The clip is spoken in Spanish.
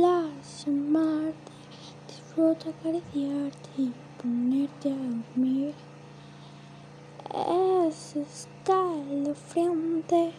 complace amarte, disfruto acariciarte y ponerte a dormir. eso está Es frente